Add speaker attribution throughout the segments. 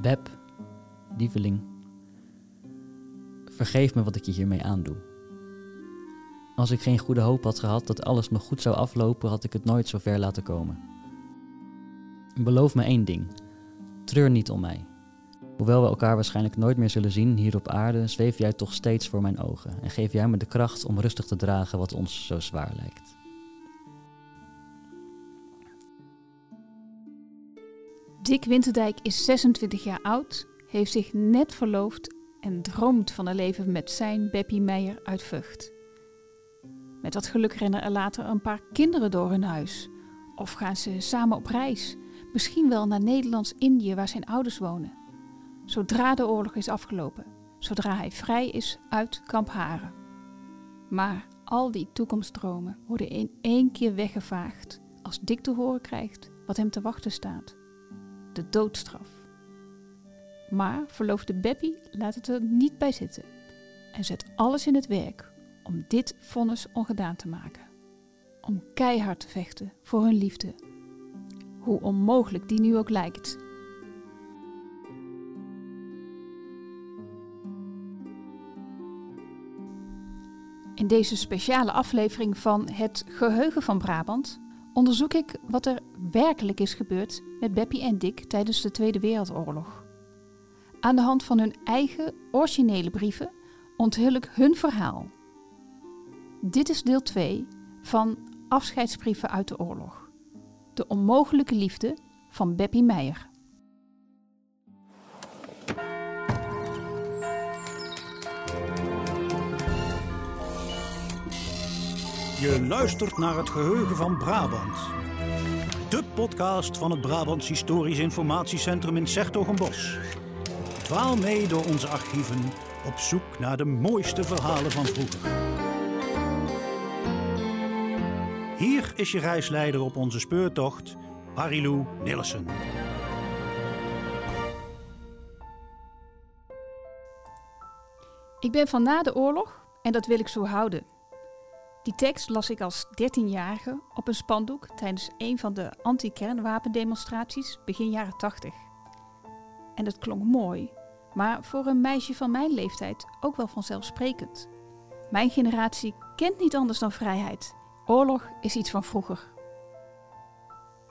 Speaker 1: Beb, lieveling, vergeef me wat ik je hiermee aandoe. Als ik geen goede hoop had gehad dat alles nog goed zou aflopen, had ik het nooit zo ver laten komen. Beloof me één ding: treur niet om mij. Hoewel we elkaar waarschijnlijk nooit meer zullen zien hier op aarde, zweef jij toch steeds voor mijn ogen en geef jij me de kracht om rustig te dragen wat ons zo zwaar lijkt.
Speaker 2: Dick Winterdijk is 26 jaar oud, heeft zich net verloofd en droomt van een leven met zijn Beppie Meijer uit Vught. Met dat geluk rennen er later een paar kinderen door hun huis. Of gaan ze samen op reis, misschien wel naar Nederlands-Indië waar zijn ouders wonen. Zodra de oorlog is afgelopen, zodra hij vrij is uit Kamp Haren. Maar al die toekomstdromen worden in één keer weggevaagd als Dick te horen krijgt wat hem te wachten staat de doodstraf. Maar verloofde Beppie laat het er niet bij zitten en zet alles in het werk om dit vonnis ongedaan te maken. Om keihard te vechten voor hun liefde, hoe onmogelijk die nu ook lijkt. In deze speciale aflevering van Het Geheugen van Brabant onderzoek ik wat er werkelijk is gebeurd met Beppie en Dick tijdens de Tweede Wereldoorlog. Aan de hand van hun eigen originele brieven onthul ik hun verhaal. Dit is deel 2 van Afscheidsbrieven uit de oorlog. De onmogelijke liefde van Beppie Meijer.
Speaker 3: Je luistert naar het geheugen van Brabant. Podcast van het Brabants Historisch Informatiecentrum in Sertogenbos. Dwaal mee door onze archieven op zoek naar de mooiste verhalen van vroeger. Hier is je reisleider op onze speurtocht, Marilou Nillissen.
Speaker 2: Ik ben van na de oorlog en dat wil ik zo houden. Die tekst las ik als 13-jarige op een spandoek tijdens een van de anti-kernwapendemonstraties begin jaren 80. En het klonk mooi, maar voor een meisje van mijn leeftijd ook wel vanzelfsprekend. Mijn generatie kent niet anders dan vrijheid. Oorlog is iets van vroeger.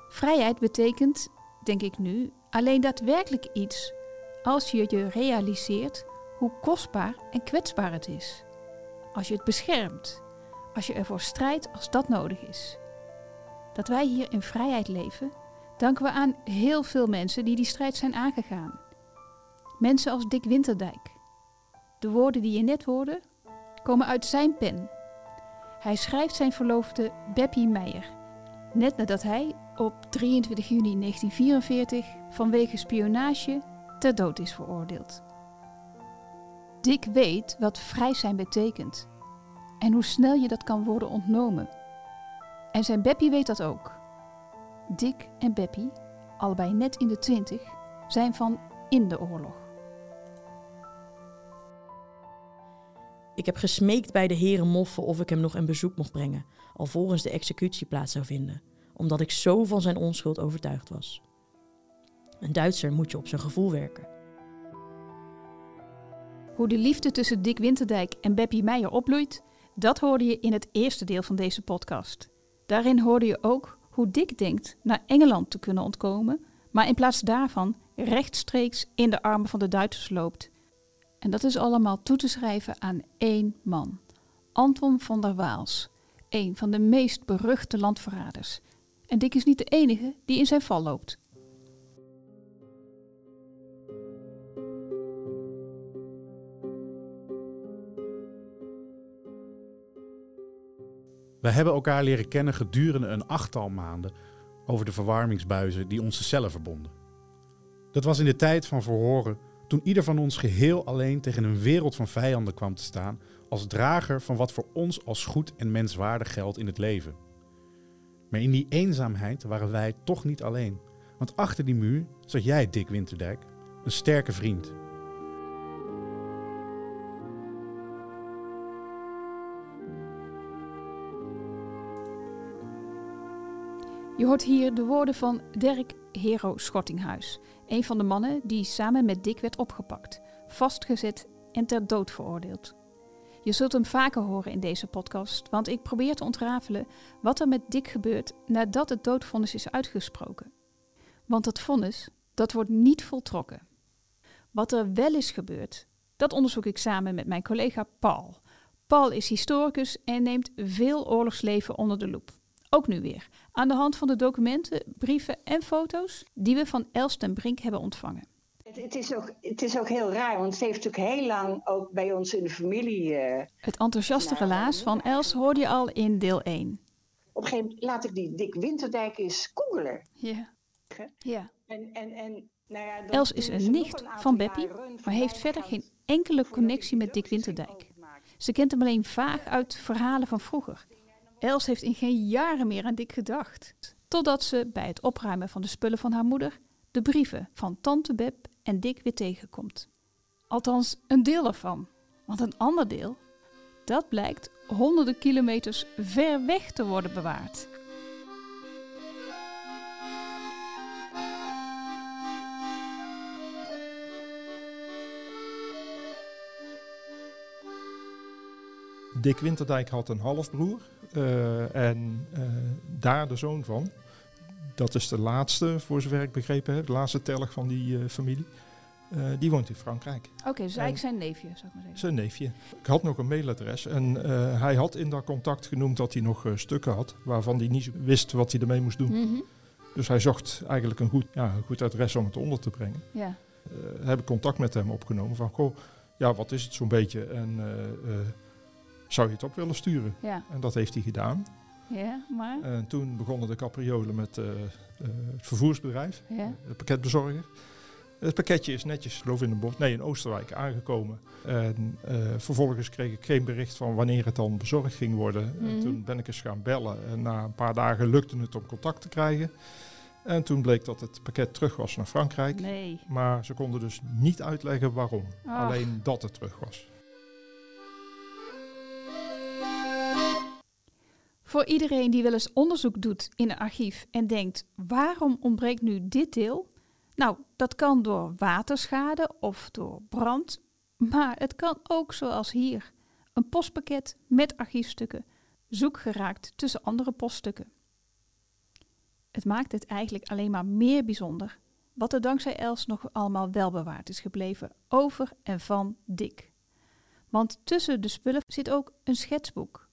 Speaker 2: Vrijheid betekent, denk ik nu, alleen daadwerkelijk iets als je je realiseert hoe kostbaar en kwetsbaar het is. Als je het beschermt als je ervoor strijdt als dat nodig is. Dat wij hier in vrijheid leven, danken we aan heel veel mensen die die strijd zijn aangegaan. Mensen als Dick Winterdijk. De woorden die je net hoorde, komen uit zijn pen. Hij schrijft zijn verloofde Beppie Meijer, net nadat hij op 23 juni 1944 vanwege spionage ter dood is veroordeeld. Dick weet wat vrij zijn betekent en hoe snel je dat kan worden ontnomen. En zijn Beppie weet dat ook. Dick en Beppie, allebei net in de twintig, zijn van in de oorlog.
Speaker 4: Ik heb gesmeekt bij de heren moffen of ik hem nog een bezoek mocht brengen, alvorens de executie plaats zou vinden, omdat ik zo van zijn onschuld overtuigd was. Een Duitser moet je op zijn gevoel werken.
Speaker 2: Hoe de liefde tussen Dick Winterdijk en Beppie Meijer opbloeit, dat hoorde je in het eerste deel van deze podcast. Daarin hoorde je ook hoe Dick denkt naar Engeland te kunnen ontkomen, maar in plaats daarvan rechtstreeks in de armen van de Duitsers loopt. En dat is allemaal toe te schrijven aan één man, Anton van der Waals, een van de meest beruchte landverraders. En Dick is niet de enige die in zijn val loopt.
Speaker 5: We hebben elkaar leren kennen gedurende een achttal maanden over de verwarmingsbuizen die onze cellen verbonden. Dat was in de tijd van verhoren, toen ieder van ons geheel alleen tegen een wereld van vijanden kwam te staan als drager van wat voor ons als goed en menswaardig geldt in het leven. Maar in die eenzaamheid waren wij toch niet alleen, want achter die muur zat jij, Dick Winterdijk, een sterke vriend.
Speaker 2: Je hoort hier de woorden van Dirk Hero Schottinghuis, een van de mannen die samen met Dick werd opgepakt, vastgezet en ter dood veroordeeld. Je zult hem vaker horen in deze podcast, want ik probeer te ontrafelen wat er met Dick gebeurt nadat het doodvonnis is uitgesproken. Want dat vonnis, dat wordt niet voltrokken. Wat er wel is gebeurd, dat onderzoek ik samen met mijn collega Paul. Paul is historicus en neemt veel oorlogsleven onder de loep. Ook nu weer, aan de hand van de documenten, brieven en foto's die we van Els ten Brink hebben ontvangen.
Speaker 6: Het, het, is ook, het is ook heel raar, want het heeft natuurlijk heel lang ook bij ons in de familie. Uh,
Speaker 2: het enthousiaste nou, relaas van Els hoorde je al in deel 1.
Speaker 6: Op een gegeven moment laat ik die Dick Winterdijk eens googelen.
Speaker 2: Ja. ja.
Speaker 6: En, en, en, nou ja,
Speaker 2: Els is een nicht van Beppie, maar heeft verder geen enkele connectie met Dick Winterdijk. Ze kent hem alleen vaag uit verhalen van vroeger. Els heeft in geen jaren meer aan Dick gedacht. Totdat ze bij het opruimen van de spullen van haar moeder de brieven van tante Beb en Dick weer tegenkomt. Althans, een deel ervan. Want een ander deel, dat blijkt honderden kilometers ver weg te worden bewaard.
Speaker 7: Dick Winterdijk had een halfbroer en uh, daar de zoon van. Dat is de laatste, voor zover ik begrepen heb, de laatste telg van die uh, familie. die woont in Frankrijk.
Speaker 2: Oké, okay, dus eigenlijk zijn neefje, zou ik maar zeggen.
Speaker 7: Zijn neefje. Ik had nog een mailadres en hij had in dat contact genoemd dat hij nog stukken had, waarvan hij niet wist wat hij ermee moest doen. Mm -hmm. Dus hij zocht eigenlijk een goed, ja, een goed adres om het onder te brengen.
Speaker 2: Ja.
Speaker 7: heb ik contact met hem opgenomen van, goh, ja, wat is het zo'n beetje? En zou je het op willen sturen?
Speaker 2: Ja.
Speaker 7: En dat heeft hij gedaan.
Speaker 2: Ja, maar?
Speaker 7: En toen begonnen de capriolen met uh, uh, het vervoersbedrijf,
Speaker 2: ja.
Speaker 7: de pakketbezorger. Het pakketje is netjes, geloof in, de nee, in Oosterwijk aangekomen. En uh, vervolgens kreeg ik geen bericht van wanneer het dan bezorgd ging worden. Mm. En toen ben ik eens gaan bellen. En na een paar dagen lukte het om contact te krijgen. En toen bleek dat het pakket terug was naar Frankrijk.
Speaker 2: Nee.
Speaker 7: Maar ze konden dus niet uitleggen waarom.
Speaker 2: Ach.
Speaker 7: Alleen dat het terug was.
Speaker 2: Voor iedereen die wel eens onderzoek doet in een archief en denkt: waarom ontbreekt nu dit deel? Nou, dat kan door waterschade of door brand, maar het kan ook zoals hier: een postpakket met archiefstukken, zoek geraakt tussen andere poststukken. Het maakt het eigenlijk alleen maar meer bijzonder wat er dankzij Els nog allemaal wel bewaard is gebleven over en van Dick. Want tussen de spullen zit ook een schetsboek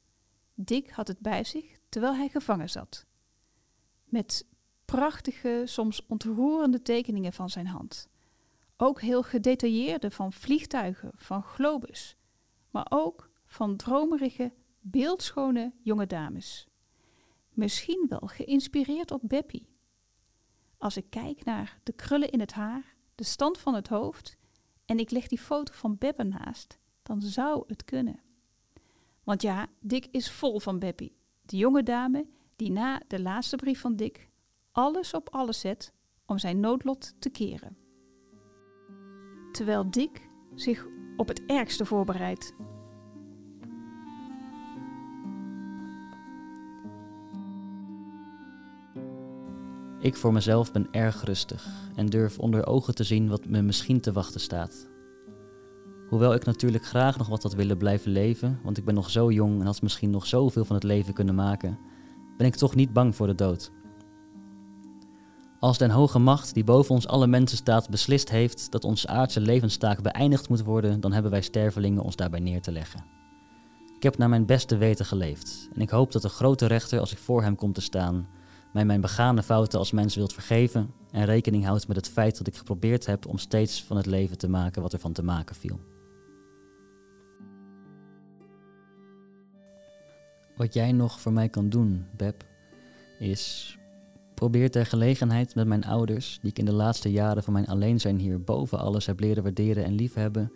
Speaker 2: Dick had het bij zich terwijl hij gevangen zat. Met prachtige, soms ontroerende tekeningen van zijn hand. Ook heel gedetailleerde van vliegtuigen, van globus, maar ook van dromerige, beeldschone jonge dames. Misschien wel geïnspireerd op Beppie. Als ik kijk naar de krullen in het haar, de stand van het hoofd en ik leg die foto van Beb ernaast, dan zou het kunnen. Want ja, Dick is vol van Beppie, de jonge dame die na de laatste brief van Dick alles op alles zet om zijn noodlot te keren. Terwijl Dick zich op het ergste voorbereidt.
Speaker 1: Ik voor mezelf ben erg rustig en durf onder ogen te zien wat me misschien te wachten staat. Hoewel ik natuurlijk graag nog wat had willen blijven leven, want ik ben nog zo jong en had misschien nog zoveel van het leven kunnen maken, ben ik toch niet bang voor de dood. Als den hoge macht die boven ons alle mensen staat beslist heeft dat onze aardse levenstaak beëindigd moet worden, dan hebben wij stervelingen ons daarbij neer te leggen. Ik heb naar mijn beste weten geleefd en ik hoop dat de grote rechter, als ik voor hem kom te staan, mij mijn begane fouten als mens wilt vergeven en rekening houdt met het feit dat ik geprobeerd heb om steeds van het leven te maken wat er van te maken viel. Wat jij nog voor mij kan doen, Beb, is probeer ter gelegenheid met mijn ouders, die ik in de laatste jaren van mijn alleenzijn hier boven alles heb leren waarderen en liefhebben,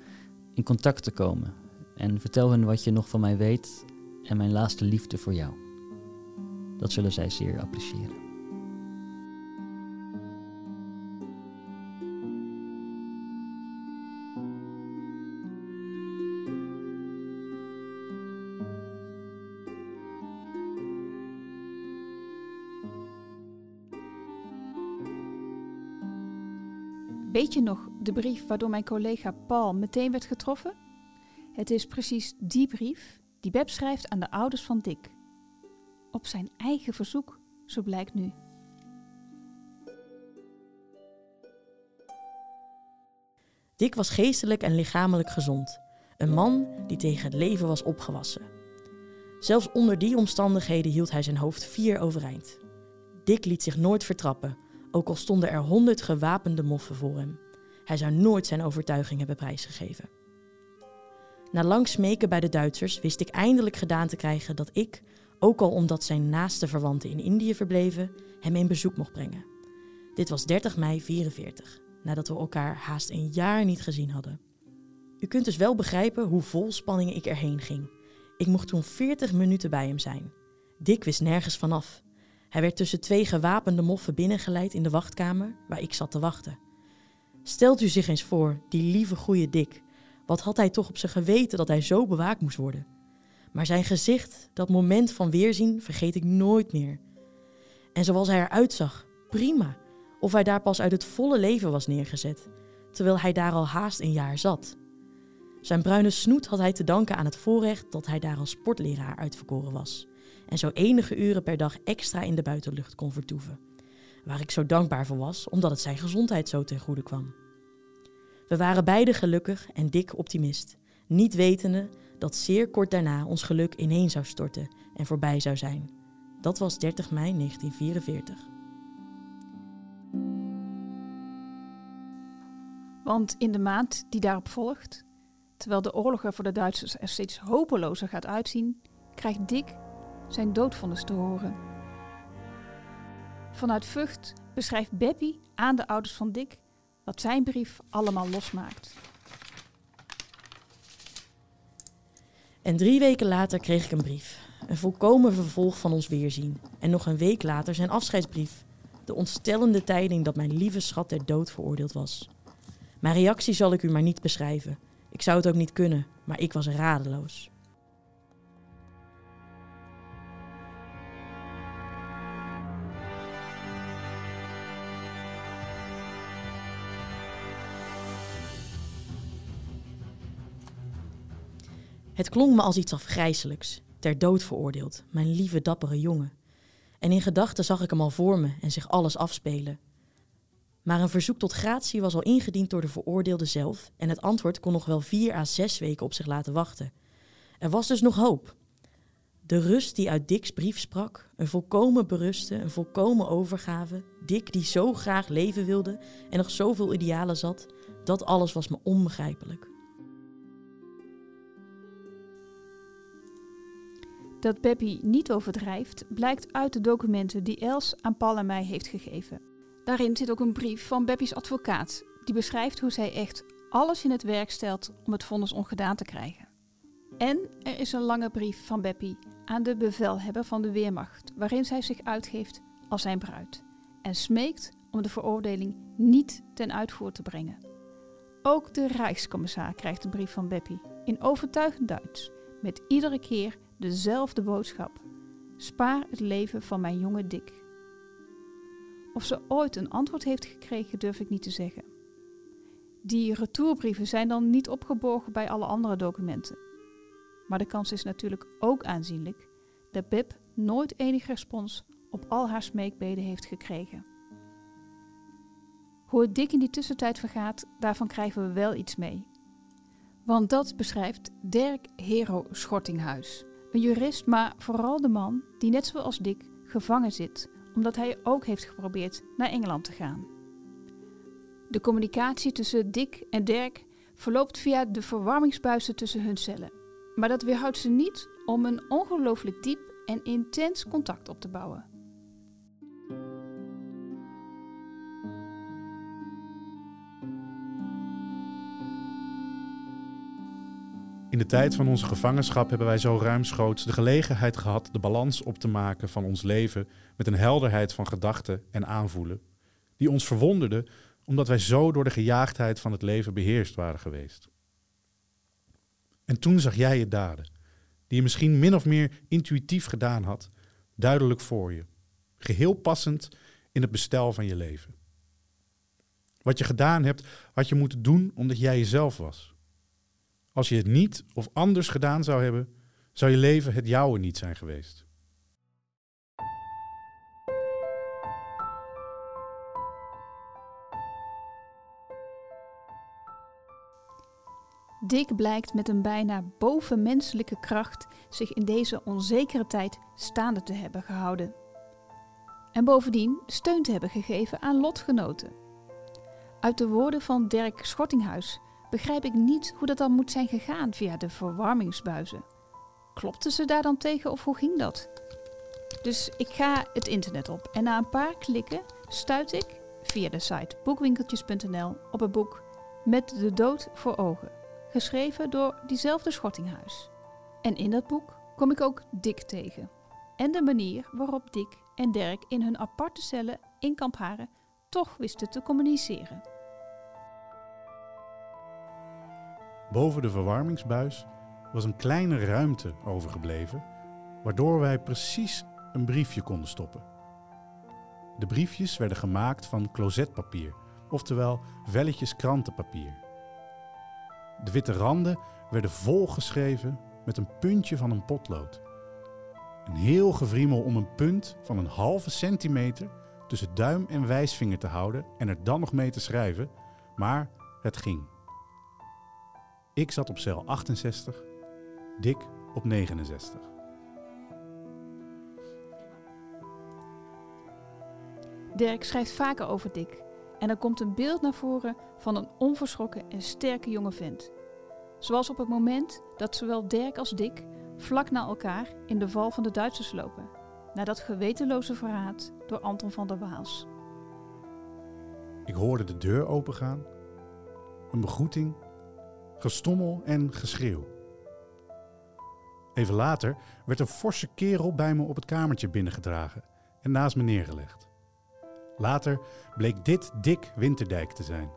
Speaker 1: in contact te komen. En vertel hen wat je nog van mij weet en mijn laatste liefde voor jou. Dat zullen zij zeer appreciëren.
Speaker 2: Weet je nog de brief waardoor mijn collega Paul meteen werd getroffen? Het is precies die brief die Beb schrijft aan de ouders van Dick. Op zijn eigen verzoek, zo blijkt nu.
Speaker 4: Dick was geestelijk en lichamelijk gezond. Een man die tegen het leven was opgewassen. Zelfs onder die omstandigheden hield hij zijn hoofd fier overeind. Dick liet zich nooit vertrappen, ook al stonden er honderd gewapende moffen voor hem. Hij zou nooit zijn overtuiging hebben prijsgegeven. Na lang smeken bij de Duitsers wist ik eindelijk gedaan te krijgen dat ik, ook al omdat zijn naaste verwanten in Indië verbleven, hem een bezoek mocht brengen. Dit was 30 mei 44, nadat we elkaar haast een jaar niet gezien hadden. U kunt dus wel begrijpen hoe vol spanning ik erheen ging. Ik mocht toen 40 minuten bij hem zijn. Dick wist nergens vanaf. Hij werd tussen twee gewapende moffen binnengeleid in de wachtkamer waar ik zat te wachten. Stelt u zich eens voor, die lieve goeie Dick. Wat had hij toch op zijn geweten dat hij zo bewaakt moest worden? Maar zijn gezicht, dat moment van weerzien, vergeet ik nooit meer. En zoals hij eruit zag, prima. Of hij daar pas uit het volle leven was neergezet, terwijl hij daar al haast een jaar zat. Zijn bruine snoet had hij te danken aan het voorrecht dat hij daar als sportleraar uitverkoren was en zo enige uren per dag extra in de buitenlucht kon vertoeven. Waar ik zo dankbaar voor was, omdat het zijn gezondheid zo ten goede kwam. We waren beide gelukkig en dik optimist, niet wetende dat zeer kort daarna ons geluk ineen zou storten en voorbij zou zijn. Dat was 30 mei 1944.
Speaker 2: Want in de maand die daarop volgt, terwijl de oorlog er voor de Duitsers er steeds hopelozer gaat uitzien, krijgt Dick zijn doodvonnis te horen. Vanuit Vught beschrijft Beppie aan de ouders van Dick wat zijn brief allemaal losmaakt.
Speaker 4: En drie weken later kreeg ik een brief. Een volkomen vervolg van ons weerzien. En nog een week later zijn afscheidsbrief. De ontstellende tijding dat mijn lieve schat ter dood veroordeeld was. Mijn reactie zal ik u maar niet beschrijven. Ik zou het ook niet kunnen, maar ik was radeloos. Het klonk me als iets afgrijselijks, ter dood veroordeeld, mijn lieve dappere jongen. En in gedachten zag ik hem al voor me en zich alles afspelen. Maar een verzoek tot gratie was al ingediend door de veroordeelde zelf en het antwoord kon nog wel vier à zes weken op zich laten wachten. Er was dus nog hoop. De rust die uit Dick's brief sprak, een volkomen beruste, een volkomen overgave, Dick die zo graag leven wilde en nog zoveel idealen zat, dat alles was me onbegrijpelijk.
Speaker 2: Dat Beppie niet overdrijft, blijkt uit de documenten die Els aan Paul en mij heeft gegeven. Daarin zit ook een brief van Beppie's advocaat, die beschrijft hoe zij echt alles in het werk stelt om het vonnis ongedaan te krijgen. En er is een lange brief van Beppie aan de bevelhebber van de Weermacht, waarin zij zich uitgeeft als zijn bruid en smeekt om de veroordeling niet ten uitvoer te brengen. Ook de Rijkscommissar krijgt een brief van Beppie in overtuigend Duits, met iedere keer dezelfde boodschap: spaar het leven van mijn jonge Dick. Of ze ooit een antwoord heeft gekregen, durf ik niet te zeggen. Die retourbrieven zijn dan niet opgeborgen bij alle andere documenten. Maar de kans is natuurlijk ook aanzienlijk dat Bib nooit enig respons op al haar smeekbeden heeft gekregen. Hoe het Dick in die tussentijd vergaat, daarvan krijgen we wel iets mee. Want dat beschrijft Dirk Hero Schortinghuis. Een jurist, maar vooral de man die net zoals Dick gevangen zit, omdat hij ook heeft geprobeerd naar Engeland te gaan. De communicatie tussen Dick en Dirk verloopt via de verwarmingsbuizen tussen hun cellen. Maar dat weerhoudt ze niet om een ongelooflijk diep en intens contact op te bouwen.
Speaker 5: In de tijd van onze gevangenschap hebben wij zo ruimschoots de gelegenheid gehad de balans op te maken van ons leven met een helderheid van gedachten en aanvoelen, die ons verwonderde omdat wij zo door de gejaagdheid van het leven beheerst waren geweest. En toen zag jij je daden, die je misschien min of meer intuïtief gedaan had, duidelijk voor je, geheel passend in het bestel van je leven. Wat je gedaan hebt, had je moeten doen omdat jij jezelf was. Als je het niet of anders gedaan zou hebben, zou je leven het jouwe niet zijn geweest.
Speaker 2: Dick blijkt met een bijna bovenmenselijke kracht zich in deze onzekere tijd staande te hebben gehouden. En bovendien steun te hebben gegeven aan lotgenoten. Uit de woorden van Dirk Schottinghuis begrijp ik niet hoe dat dan moet zijn gegaan via de verwarmingsbuizen. Klopten ze daar dan tegen of hoe ging dat? Dus ik ga het internet op en na een paar klikken stuit ik via de site boekwinkeltjes.nl op een boek Met de dood voor ogen geschreven door diezelfde Schottinghuis. En in dat boek kom ik ook Dick tegen. En de manier waarop Dick en Dirk in hun aparte cellen in Kamp Haren toch wisten te communiceren.
Speaker 5: Boven de verwarmingsbuis was een kleine ruimte overgebleven, waardoor wij precies een briefje konden stoppen. De briefjes werden gemaakt van closetpapier, oftewel velletjes krantenpapier. De witte randen werden volgeschreven met een puntje van een potlood. Een heel gevriemel om een punt van een halve centimeter tussen duim en wijsvinger te houden en er dan nog mee te schrijven, maar het ging. Ik zat op cel 68, Dick op 69.
Speaker 2: Dirk schrijft vaker over Dick en er komt een beeld naar voren van een onverschrokken en sterke jonge vent. Zoals op het moment dat zowel Dirk als Dick vlak na elkaar in de val van de Duitsers lopen, na dat gewetenloze verraad door Anton van der Waals.
Speaker 5: Ik hoorde de deur opengaan, een begroeting, gestommel en geschreeuw. Even later werd een forse kerel bij me op het kamertje binnengedragen en naast me neergelegd. Later bleek dit Dick Winterdijk te zijn,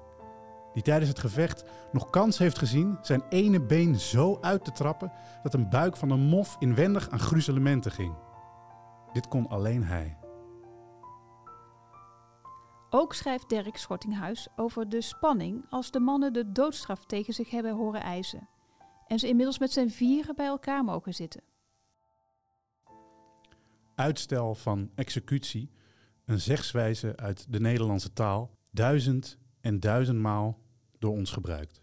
Speaker 5: die tijdens het gevecht nog kans heeft gezien zijn ene been zo uit te trappen dat een buik van een mof inwendig aan gruzelementen ging. Dit kon alleen hij.
Speaker 2: Ook schrijft Dirk Schottinghuis over de spanning als de mannen de doodstraf tegen zich hebben horen eisen en ze inmiddels met zijn vieren bij elkaar mogen zitten.
Speaker 5: Uitstel van executie een zegswijze uit de Nederlandse taal, duizend en duizendmaal door ons gebruikt.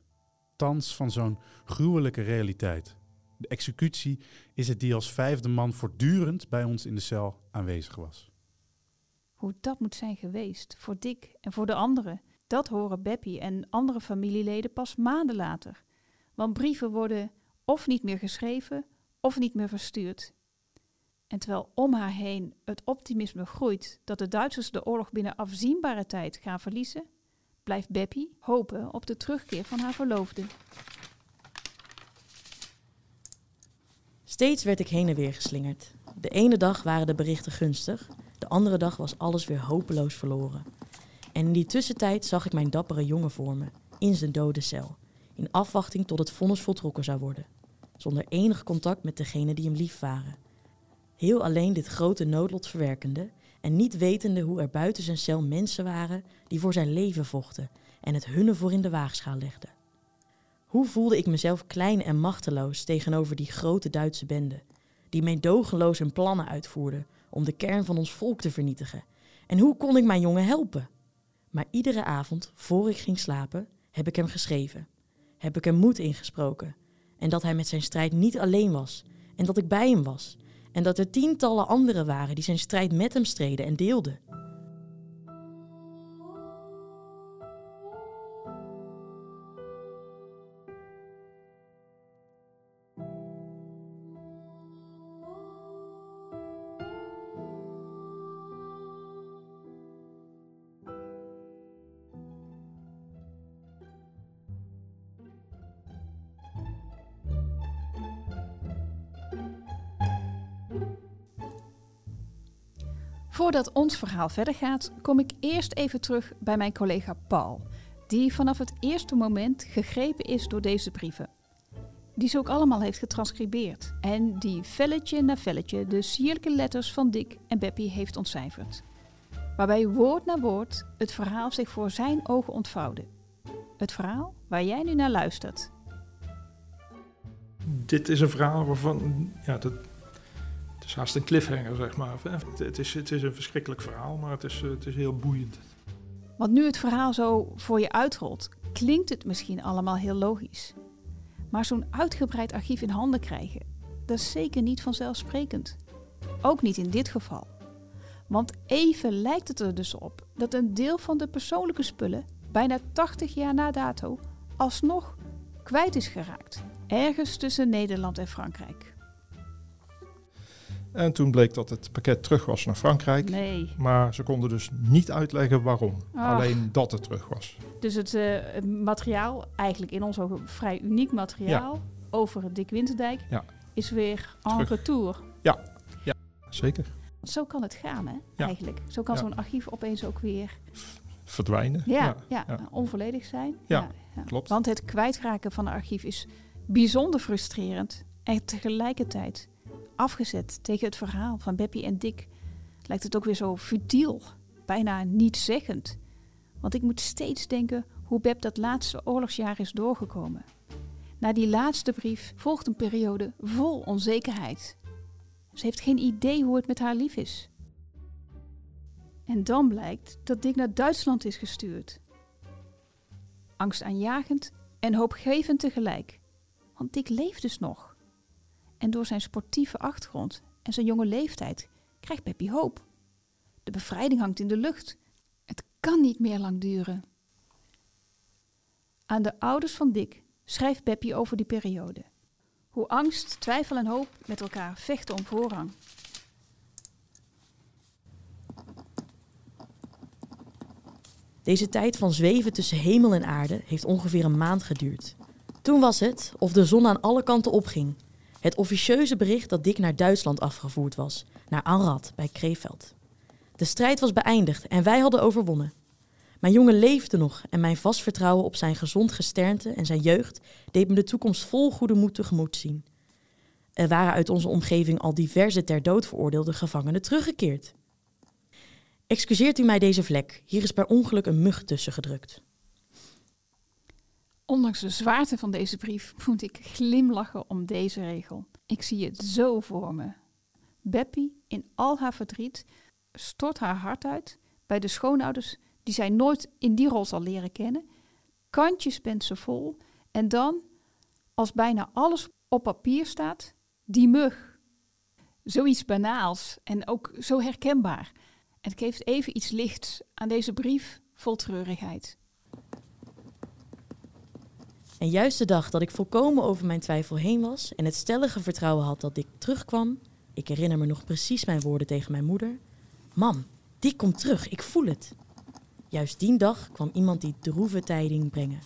Speaker 5: Thans van zo'n gruwelijke realiteit. De executie is het die als vijfde man voortdurend bij ons in de cel aanwezig was.
Speaker 2: Hoe dat moet zijn geweest voor Dick en voor de anderen, dat horen Beppie en andere familieleden pas maanden later. Want brieven worden of niet meer geschreven of niet meer verstuurd. En terwijl om haar heen het optimisme groeit dat de Duitsers de oorlog binnen afzienbare tijd gaan verliezen, blijft Beppie hopen op de terugkeer van haar verloofde.
Speaker 4: Steeds werd ik heen en weer geslingerd. De ene dag waren de berichten gunstig, de andere dag was alles weer hopeloos verloren. En in die tussentijd zag ik mijn dappere jongen voor me, in zijn dode cel, in afwachting tot het vonnis voltrokken zou worden, zonder enig contact met degenen die hem lief waren heel alleen dit grote noodlot verwerkende en niet wetende hoe er buiten zijn cel mensen waren die voor zijn leven vochten en het hunne voor in de waagschaal legden. Hoe voelde ik mezelf klein en machteloos tegenover die grote Duitse bende, die meedogenloos hun plannen uitvoerde om de kern van ons volk te vernietigen? En hoe kon ik mijn jongen helpen? Maar iedere avond, voor ik ging slapen, heb ik hem geschreven. Heb ik hem moed ingesproken. En dat hij met zijn strijd niet alleen was. En dat ik bij hem was en dat er tientallen anderen waren die zijn strijd met hem streden en deelden.
Speaker 2: Voordat ons verhaal verder gaat, kom ik eerst even terug bij mijn collega Paul, die vanaf het eerste moment gegrepen is door deze brieven. Die ze ook allemaal heeft getranscribeerd en die velletje na velletje de sierlijke letters van Dick en Beppie heeft ontcijferd. waarbij woord na woord het verhaal zich voor zijn ogen ontvouwde. Het verhaal waar jij nu naar luistert.
Speaker 7: Dit is een verhaal waarvan, ja, dat, haast een cliffhanger, zeg maar. Het is, het is een verschrikkelijk verhaal, maar het is, het is heel boeiend.
Speaker 2: Want nu het verhaal zo voor je uitrolt, klinkt het misschien allemaal heel logisch. Maar zo'n uitgebreid archief in handen krijgen, dat is zeker niet vanzelfsprekend. Ook niet in dit geval. Want even lijkt het er dus op dat een deel van de persoonlijke spullen bijna 80 jaar na dato alsnog kwijt is geraakt. Ergens tussen Nederland en Frankrijk.
Speaker 7: En toen bleek dat het pakket terug was naar Frankrijk.
Speaker 2: Nee.
Speaker 7: Maar ze konden dus niet uitleggen waarom. Alleen dat het terug was.
Speaker 2: Dus het, eh, het materiaal, eigenlijk in ons ogen vrij uniek materiaal, over het Dick Winterdijk,
Speaker 7: Ja.
Speaker 2: is weer en
Speaker 7: Terug.
Speaker 2: retour.
Speaker 7: Zeker.
Speaker 2: Zo kan het gaan, hè?
Speaker 7: Ja.
Speaker 2: Eigenlijk. Zo kan
Speaker 7: Ja.
Speaker 2: zo'n archief opeens ook weer
Speaker 7: Verdwijnen.
Speaker 2: ja, ja,
Speaker 7: ja.
Speaker 2: onvolledig zijn.
Speaker 7: Ja, klopt.
Speaker 2: Want het kwijtraken van een archief is bijzonder frustrerend en tegelijkertijd afgezet tegen het verhaal van Beppie en Dick lijkt het ook weer zo futiel, bijna nietszeggend. Want ik moet steeds denken hoe Beb dat laatste oorlogsjaar is doorgekomen. Na die laatste brief volgt een periode vol onzekerheid. Ze heeft geen idee hoe het met haar lief is. En dan blijkt dat Dick naar Duitsland is gestuurd. Angstaanjagend en hoopgevend tegelijk. Want Dick leeft dus nog. En door zijn sportieve achtergrond en zijn jonge leeftijd krijgt Peppy hoop. De bevrijding hangt in de lucht. Het kan niet meer lang duren. Aan de ouders van Dick schrijft Peppy over die periode. Hoe angst, twijfel en hoop met elkaar vechten om voorrang.
Speaker 4: Deze tijd van zweven tussen hemel en aarde heeft ongeveer een maand geduurd. Toen was het of de zon aan alle kanten opging. Het officieuze bericht dat Dick naar Duitsland afgevoerd was, naar Anrad bij Krefeld. De strijd was beëindigd en wij hadden overwonnen. Mijn jongen leefde nog en mijn vast vertrouwen op zijn gezond gesternte en zijn jeugd deed me de toekomst vol goede moed tegemoet zien. Er waren uit onze omgeving al diverse ter dood veroordeelde gevangenen teruggekeerd. Excuseert u mij deze vlek, hier is per ongeluk een mug tussen gedrukt.
Speaker 2: Ondanks de zwaarte van deze brief moet ik glimlachen om deze regel. Ik zie het zo voor me. Beppie, in al haar verdriet, stort haar hart uit bij de schoonouders die zij nooit in die rol zal leren kennen. Kantjes bent ze vol en dan, als bijna alles op papier staat, die mug. Zoiets banaals en ook zo herkenbaar. En het geeft even iets lichts aan deze brief vol treurigheid.
Speaker 4: En juist de dag dat ik volkomen over mijn twijfel heen was en het stellige vertrouwen had dat Dick terugkwam, ik herinner me nog precies mijn woorden tegen mijn moeder: Mam, Dick komt terug, ik voel het. Juist die dag kwam iemand die droeve tijding brengen.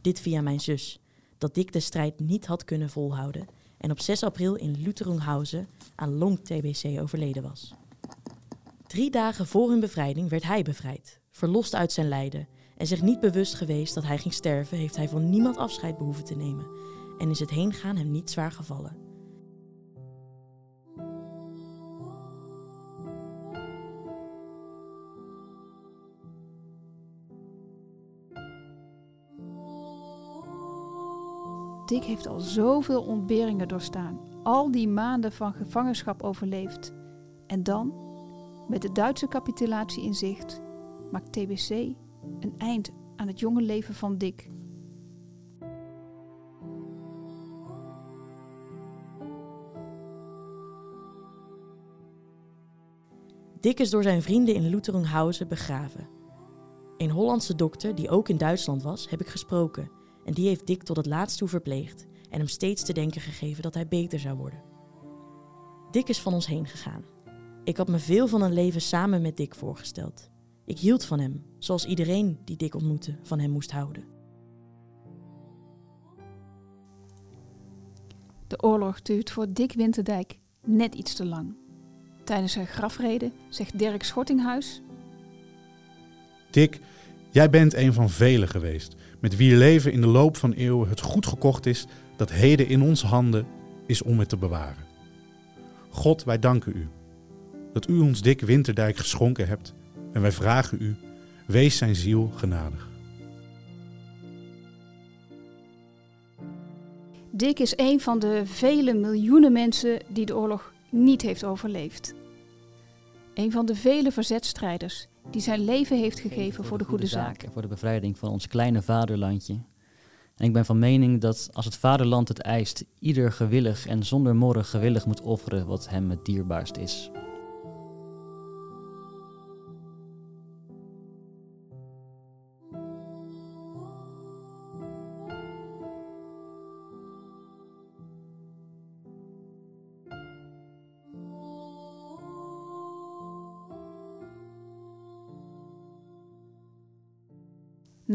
Speaker 4: Dit via mijn zus, dat Dick de strijd niet had kunnen volhouden en op 6 april in Lutherunghausen aan long-TBC overleden was. Drie dagen voor hun bevrijding werd hij bevrijd, verlost uit zijn lijden en zich niet bewust geweest dat hij ging sterven, heeft hij van niemand afscheid behoeven te nemen en is het heengaan hem niet zwaar gevallen.
Speaker 2: Dick heeft al zoveel ontberingen doorstaan, al die maanden van gevangenschap overleefd. En dan, met de Duitse capitulatie in zicht, maakt TBC een eind aan het jonge leven van Dick.
Speaker 4: Dick is door zijn vrienden in Lutherunghausen begraven. Een Hollandse dokter, die ook in Duitsland was, heb ik gesproken. En die heeft Dick tot het laatst toe verpleegd en hem steeds te denken gegeven dat hij beter zou worden. Dick is van ons heen gegaan. Ik had me veel van een leven samen met Dick voorgesteld. Ik hield van hem, zoals iedereen die Dick ontmoette van hem moest houden.
Speaker 2: De oorlog duurt voor Dick Winterdijk net iets te lang. Tijdens zijn grafrede zegt Dirk Schortinghuis
Speaker 5: Dick, jij bent een van velen geweest, met wie leven in de loop van eeuwen het goed gekocht is dat heden in onze handen is om het te bewaren. God, wij danken u dat u ons Dick Winterdijk geschonken hebt En wij vragen u, wees zijn ziel genadig.
Speaker 2: Dick is een van de vele miljoenen mensen die de oorlog niet heeft overleefd. Een van de vele verzetstrijders die zijn leven heeft gegeven voor de goede zaak.
Speaker 1: Voor de bevrijding van ons kleine vaderlandje. En ik ben van mening dat als het vaderland het eist, ieder gewillig en zonder morren gewillig moet offeren wat hem het dierbaarst is.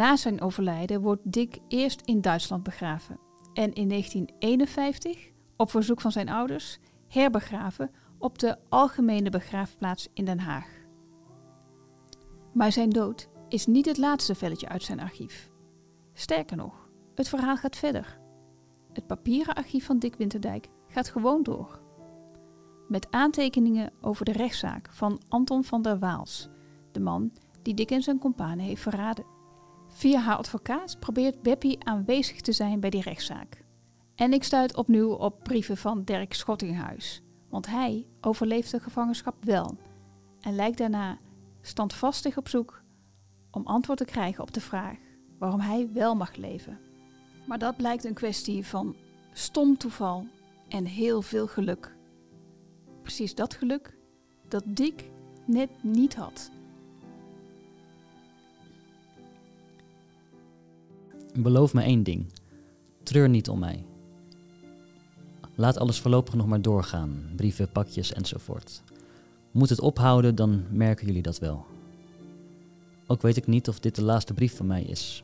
Speaker 2: Na zijn overlijden wordt Dick eerst in Duitsland begraven en in 1951, op verzoek van zijn ouders, herbegraven op de Algemene Begraafplaats in Den Haag. Maar zijn dood is niet het laatste velletje uit zijn archief. Sterker nog, het verhaal gaat verder. Het papieren archief van Dick Winterdijk gaat gewoon door. Met aantekeningen over de rechtszaak van Anton van der Waals, de man die Dick en zijn companen heeft verraden. Via haar advocaat probeert Beppie aanwezig te zijn bij die rechtszaak. En ik stuit opnieuw op brieven van Dirk Schottinghuis, want hij overleeft de gevangenschap wel en lijkt daarna standvastig op zoek om antwoord te krijgen op de vraag waarom hij wel mag leven. Maar dat blijkt een kwestie van stom toeval en heel veel geluk. Precies dat geluk dat Dick net niet had.
Speaker 1: Beloof me één ding. Treur niet om mij. Laat alles voorlopig nog maar doorgaan, brieven, pakjes enzovoort. Moet het ophouden, dan merken jullie dat wel. Ook weet ik niet of dit de laatste brief van mij is.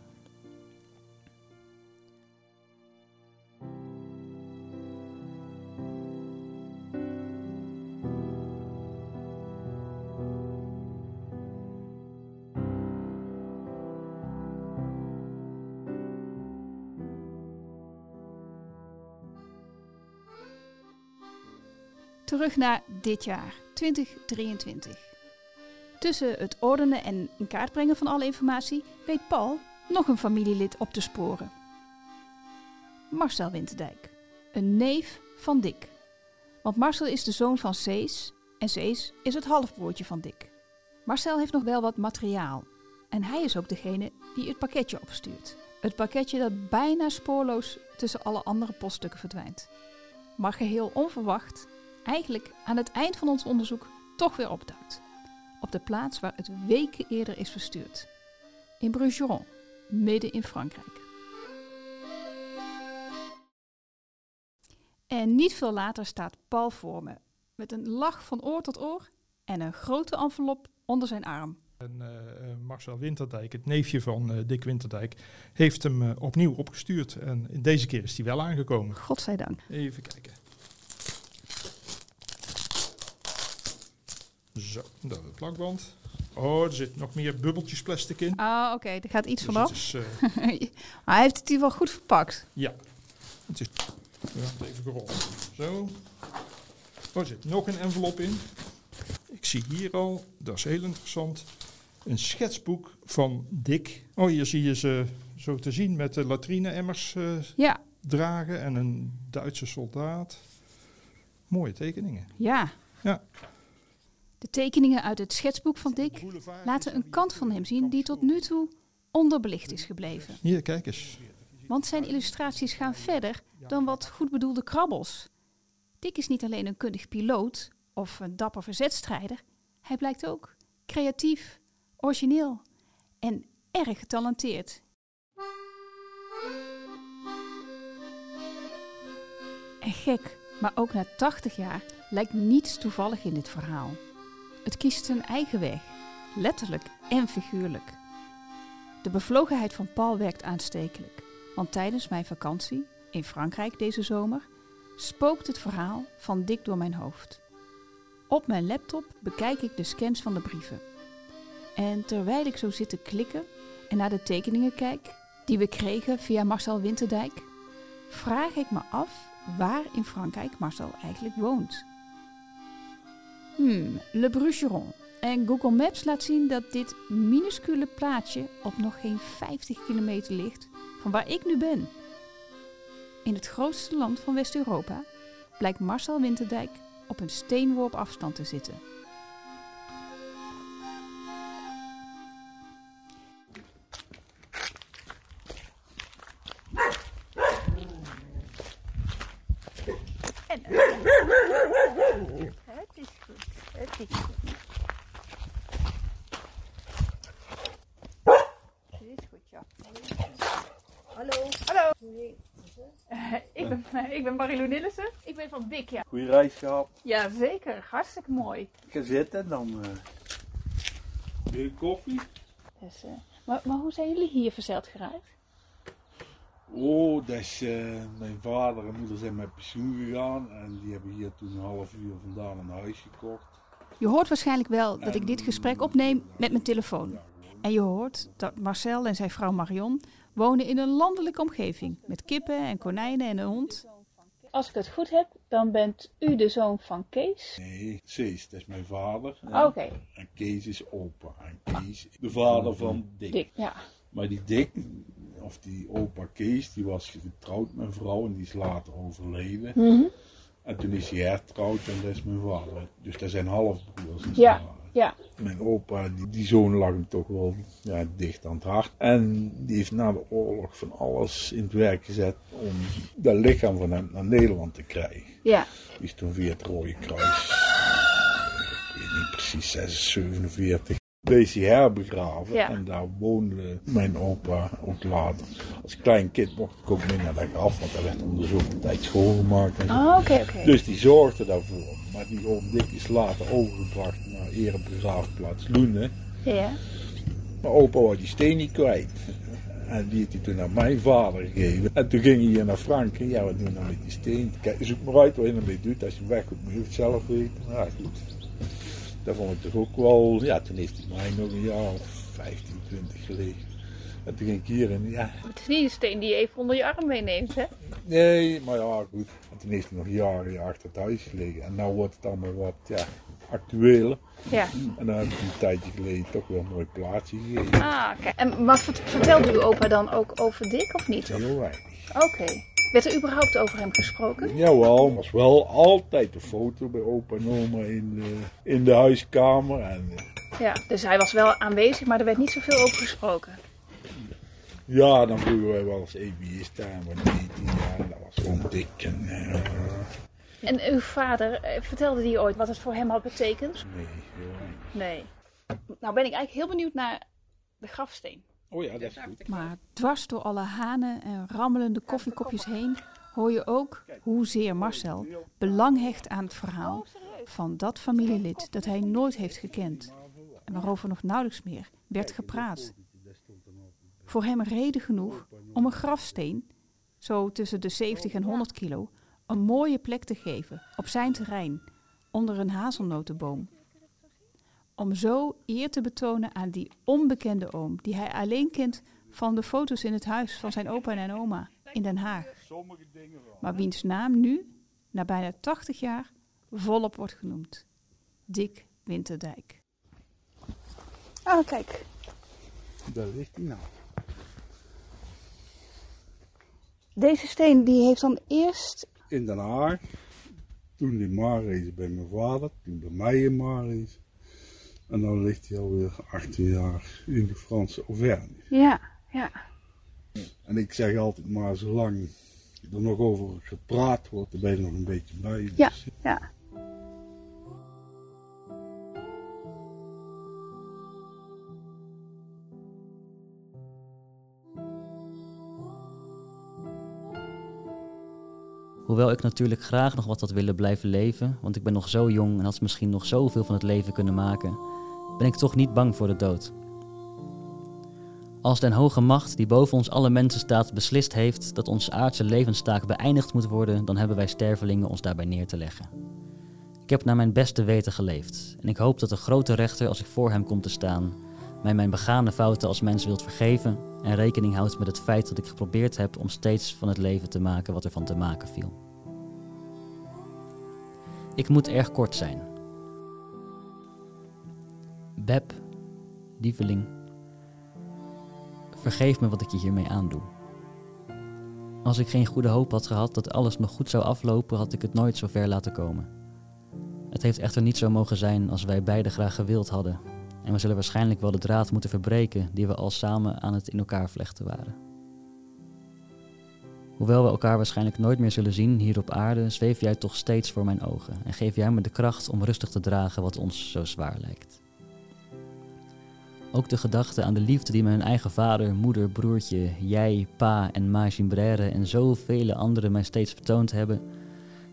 Speaker 2: Terug naar dit jaar, 2023. Tussen het ordenen en in kaart brengen van alle informatie weet Paul nog een familielid op te sporen. Marcel Winterdijk, een neef van Dick. Want Marcel is de zoon van Cees en Cees is het halfbroertje van Dick. Marcel heeft nog wel wat materiaal en hij is ook degene die het pakketje opstuurt. Het pakketje dat bijna spoorloos tussen alle andere poststukken verdwijnt. Maar geheel onverwacht eigenlijk aan het eind van ons onderzoek toch weer opduikt. Op de plaats waar het weken eerder is verstuurd. In Brugeron, midden in Frankrijk. En niet veel later staat Paul voor me, met een lach van oor tot oor en een grote envelop onder zijn arm.
Speaker 7: En uh, Marcel Winterdijk, het neefje van uh, Dick Winterdijk, heeft hem uh, opnieuw opgestuurd. En deze keer is hij wel aangekomen.
Speaker 2: Godzijdank.
Speaker 7: Even kijken. Zo, dat is het plakband. Oh, er zit nog meer bubbeltjes plastic in.
Speaker 2: Ah, oké, okay. er gaat iets
Speaker 7: Dus
Speaker 2: vanaf.
Speaker 7: is, uh,
Speaker 2: maar hij heeft het hier wel goed verpakt.
Speaker 7: ja, het is. We gaan het even gerold. Zo. Oh, er zit nog een envelop in. Ik zie hier al, dat is heel interessant, een schetsboek van Dick. Oh, hier zie je ze zo te zien met de latrine-emmers eh,
Speaker 2: Ja,
Speaker 7: dragen en een Duitse soldaat. Mooie tekeningen.
Speaker 2: ja.
Speaker 7: Ja.
Speaker 2: De tekeningen uit het schetsboek van Dick laten een kant van hem zien die tot nu toe onderbelicht is gebleven.
Speaker 7: Hier, kijk eens.
Speaker 2: Want zijn illustraties gaan verder dan wat goed bedoelde krabbels. Dick is niet alleen een kundig piloot of een dapper verzetstrijder, hij blijkt ook creatief, origineel en erg getalenteerd. En gek, maar ook na 80 jaar lijkt niets toevallig in dit verhaal. Het kiest zijn eigen weg, letterlijk en figuurlijk. De bevlogenheid van Paul werkt aanstekelijk, want tijdens mijn vakantie in Frankrijk deze zomer spookt het verhaal van Dick door mijn hoofd. Op mijn laptop bekijk ik de scans van de brieven. En terwijl ik zo zit te klikken en naar de tekeningen kijk die we kregen via Marcel Winterdijk, vraag ik me af waar in Frankrijk Marcel eigenlijk woont. Hmm, Le Brucheron, En Google Maps laat zien dat dit minuscule plaatsje op nog geen 50 kilometer ligt van waar ik nu ben. In het grootste land van West-Europa blijkt Marcel Winterdijk op een steenworp afstand te zitten. Ben, ik ben Marilou Nillissen. Ik ben van Bik, ja.
Speaker 8: Goeie reis gehad.
Speaker 2: Ja, zeker. Hartstikke mooi.
Speaker 8: Ga zitten en dan eh weer koffie.
Speaker 2: Dus, eh, maar, maar hoe zijn jullie hier verzeild geraakt?
Speaker 8: Oh, dat is, eh, mijn vader en moeder zijn met pensioen gegaan en die hebben hier toen een half uur vandaan een huis gekocht.
Speaker 2: Je hoort waarschijnlijk wel dat ik dit gesprek opneem met mijn telefoon. En je hoort dat Marcel en zijn vrouw Marion wonen in een landelijke omgeving. Met kippen en konijnen en een hond. Als ik het goed heb, dan bent u de zoon van Kees.
Speaker 8: Nee, Cees, dat is mijn vader.
Speaker 2: Ah, Oké,
Speaker 8: En Kees is opa. En Kees is de vader van Dick.
Speaker 2: Dick, ja.
Speaker 8: Maar die Dick, of die opa Kees, die was getrouwd met een vrouw en die is later overleden.
Speaker 2: Mhm.
Speaker 8: En toen is hij hertrouwd en dat is mijn vader. Dus dat zijn halfbroers.
Speaker 2: Ja. Ja,
Speaker 8: Mijn opa, die, die zoon lag hem toch wel ja, dicht aan het hart. En die heeft na de oorlog van alles in het werk gezet om dat lichaam van hem naar Nederland te krijgen.
Speaker 2: ja.
Speaker 8: Die is toen via het Rode Kruis, ik weet niet precies, 46, 47. Deze herbegraven
Speaker 2: Ja.
Speaker 8: en daar woonde mijn opa ook later. Als klein kind mocht ik ook mee naar dat graf, want daar werd om de zoveel tijd schoongemaakt. En zo.
Speaker 2: Oh, oké, oké.
Speaker 8: Dus die zorgde daarvoor. Maar die oom Dick is later overgebracht erebegraafplaats Loenen.
Speaker 2: Ja.
Speaker 8: Maar opa was die steen niet kwijt. En die heeft hij toen aan mijn vader gegeven. En toen ging hij hier naar Frank. En ja, wat doen we nou met die steen? Kijk, zoek maar uit wat je ermee doet. Als je weg moet, moet je het zelf weten. Ja, goed. Dat vond ik toch ook wel... Ja, toen heeft hij mij nog een jaar of 15, 20 gelegen. En toen ging ik hier en ja...
Speaker 2: Het is niet een steen die je even onder je arm meeneemt, hè?
Speaker 8: Nee, maar ja, goed. En toen heeft hij nog jaren achter het huis gelegen. En nu wordt het allemaal wat, ja, actueler.
Speaker 2: Ja.
Speaker 8: En dan heb ik een tijdje geleden toch wel een mooi plaatsje gegeven.
Speaker 2: Ah, oké. En maar vert- vertelde uw opa dan ook over Dick of niet?
Speaker 8: Heel weinig.
Speaker 2: Oké. Werd er überhaupt over hem gesproken?
Speaker 8: Jawel, er was wel altijd een foto bij opa en oma in de, in de huiskamer. En eh,
Speaker 2: Ja, dus hij was wel aanwezig, maar er werd niet zoveel over gesproken.
Speaker 8: ja, dan vroegen wij wel eens, hey, wie is daar? En wat deed hij? Ja, dat was gewoon dik. En, eh,
Speaker 2: En uw vader, eh, vertelde die ooit wat het voor hem had betekend?
Speaker 8: nee, heel weinig.
Speaker 2: Nee. Nou ben ik eigenlijk heel benieuwd naar de grafsteen.
Speaker 8: Oh ja, dat is goed.
Speaker 2: Maar dwars door alle hanen en rammelende koffiekopjes heen hoor je ook hoezeer Marcel belang hecht aan het verhaal van dat familielid dat hij nooit heeft gekend en waarover nog nauwelijks meer werd gepraat. Voor hem reden genoeg om een grafsteen, zo tussen de 70 en 100 kilo, een mooie plek te geven op zijn terrein onder een hazelnotenboom. Om zo eer te betonen aan die onbekende oom die hij alleen kent van de foto's in het huis van zijn opa en oma in Den Haag. Maar wiens naam nu, na bijna 80 jaar, volop wordt genoemd. Dick Winterdijk. Oh, kijk.
Speaker 8: Daar ligt hij nou.
Speaker 2: Deze steen die heeft dan eerst...
Speaker 8: In Den Haag. Toen in Marees bij mijn vader. Toen bij mij in Marees. En dan ligt hij alweer 18 jaar in de Franse Auvergne.
Speaker 2: Ja, ja.
Speaker 8: En ik zeg altijd maar, zolang er nog over gepraat wordt, dan ben je nog een beetje bij.
Speaker 2: Ja.
Speaker 8: Dus,
Speaker 2: ja.
Speaker 1: Hoewel ik natuurlijk graag nog wat had willen blijven leven, want ik ben nog zo jong en had misschien nog zoveel van het leven kunnen maken, ben ik toch niet bang voor de dood. Als den hoge macht die boven ons alle mensen staat beslist heeft dat onze aardse levenstaak beëindigd moet worden, dan hebben wij stervelingen ons daarbij neer te leggen. Ik heb naar mijn beste weten geleefd en ik hoop dat de grote rechter, als ik voor hem kom te staan, mij mijn begane fouten als mens wilt vergeven en rekening houdt met het feit dat ik geprobeerd heb om steeds van het leven te maken wat er van te maken viel. Ik moet erg kort zijn. Beb, lieveling, vergeef me wat ik je hiermee aandoe. Als ik geen goede hoop had gehad dat alles nog goed zou aflopen, had ik het nooit zo ver laten komen. Het heeft echter niet zo mogen zijn als wij beiden graag gewild hadden. En we zullen waarschijnlijk wel de draad moeten verbreken die we al samen aan het in elkaar vlechten waren. Hoewel we elkaar waarschijnlijk nooit meer zullen zien hier op aarde, zweef jij toch steeds voor mijn ogen en geef jij me de kracht om rustig te dragen wat ons zo zwaar lijkt. Ook de gedachte aan de liefde die mijn eigen vader, moeder, broertje, jij, pa en ma Gimbrère en zoveel anderen mij steeds vertoond hebben,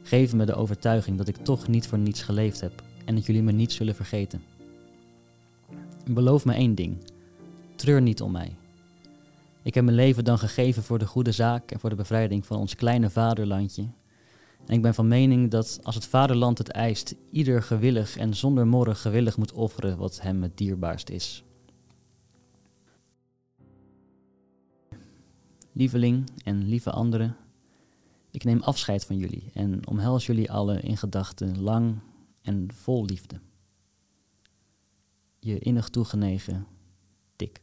Speaker 1: geven me de overtuiging dat ik toch niet voor niets geleefd heb en dat jullie me niet zullen vergeten. Beloof me één ding: treur niet om mij. Ik heb mijn leven dan gegeven voor de goede zaak en voor de bevrijding van ons kleine vaderlandje. En ik ben van mening dat als het vaderland het eist, ieder gewillig en zonder morren gewillig moet offeren wat hem het dierbaarst is. Lieveling en lieve anderen, ik neem afscheid van jullie en omhels jullie allen in gedachten lang en vol liefde. Je innig toegenegen, Dick.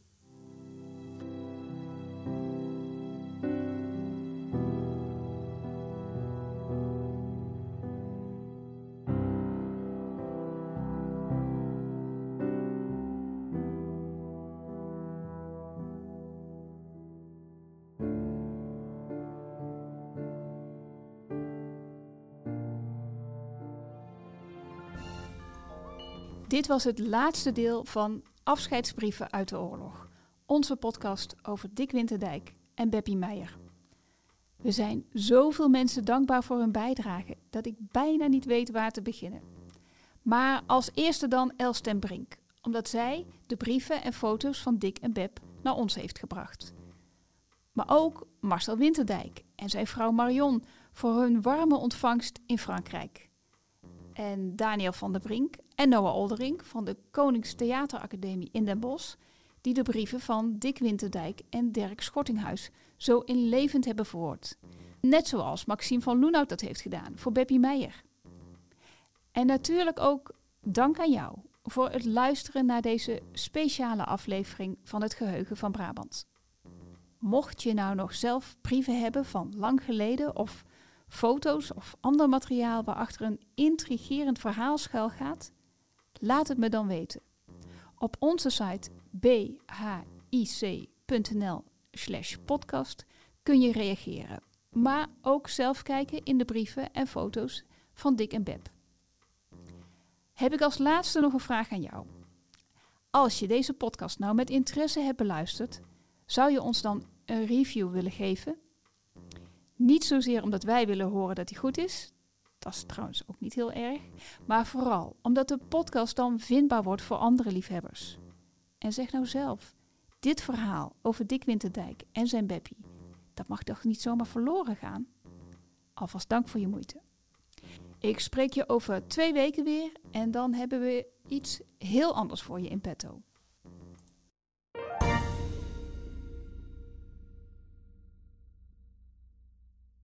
Speaker 2: Dit was het laatste deel van Afscheidsbrieven uit de oorlog. Onze podcast over Dick Winterdijk en Beppie Meijer. We zijn zoveel mensen dankbaar voor hun bijdrage dat ik bijna niet weet waar te beginnen. Maar als eerste dan Els ten Brink, omdat zij de brieven en foto's van Dick en Beb naar ons heeft gebracht. Maar ook Marcel Winterdijk en zijn vrouw Marion voor hun warme ontvangst in Frankrijk. En Daniel van der Brink en Noah Oldering van de Koningstheateracademie in Den Bosch, die de brieven van Dick Winterdijk en Dirk Schortinghuis zo inlevend hebben verwoord. Net zoals Maxime van Loenhout dat heeft gedaan voor Beppie Meijer. En natuurlijk ook dank aan jou voor het luisteren naar deze speciale aflevering van het Geheugen van Brabant. Mocht je nou nog zelf brieven hebben van lang geleden of foto's of ander materiaal waarachter een intrigerend verhaal schuilgaat, laat het me dan weten. Op onze site bhic.nl/slash podcast kun je reageren, maar ook zelf kijken in de brieven en foto's van Dick en Beb. Heb ik als laatste nog een vraag aan jou. Als je deze podcast nou met interesse hebt beluisterd, zou je ons dan een review willen geven? Niet zozeer omdat wij willen horen dat hij goed is. Dat is trouwens ook niet heel erg. Maar vooral omdat de podcast dan vindbaar wordt voor andere liefhebbers. En zeg nou zelf, dit verhaal over Dick Winterdijk en zijn Beppie, dat mag toch niet zomaar verloren gaan? Alvast dank voor je moeite. Ik spreek je over twee weken weer en dan hebben we iets heel anders voor je in petto.